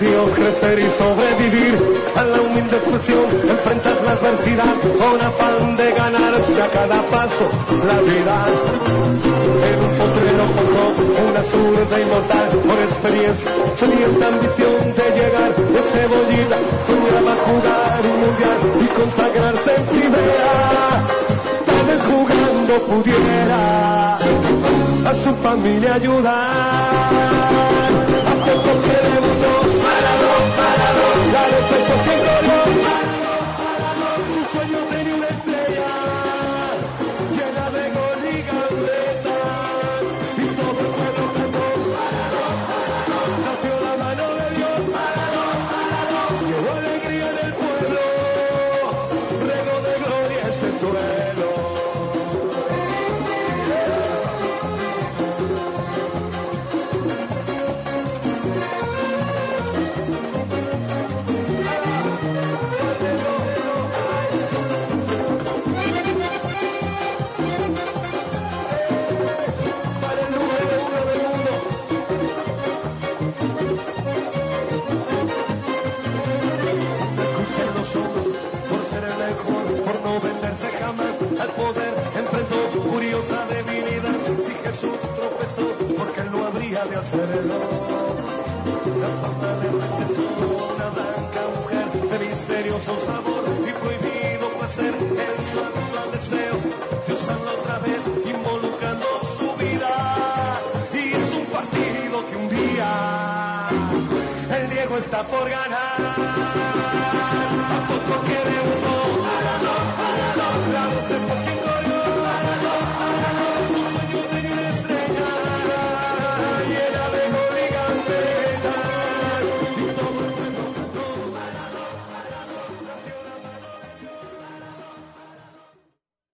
Dios crecer y sobrevivir a la humilde expresión, enfrentar la adversidad con afán de ganarse a cada paso la vida. En un potrero forjó una zurda inmortal por experiencia, sedienta ambición de llegar de cebollita, soñaba jugar un mundial y consagrarse en primera. Tal vez jugando pudiera a su familia ayudar. A dale pues, ese poquito caso, porque no habría de hacerlo. La falta de receturo, una blanca mujer de misterioso sabor y prohibido placer en su al deseo, Dios santo otra vez involucrando su vida. Y es un partido que un día el Diego está por ganar. Tampoco quiere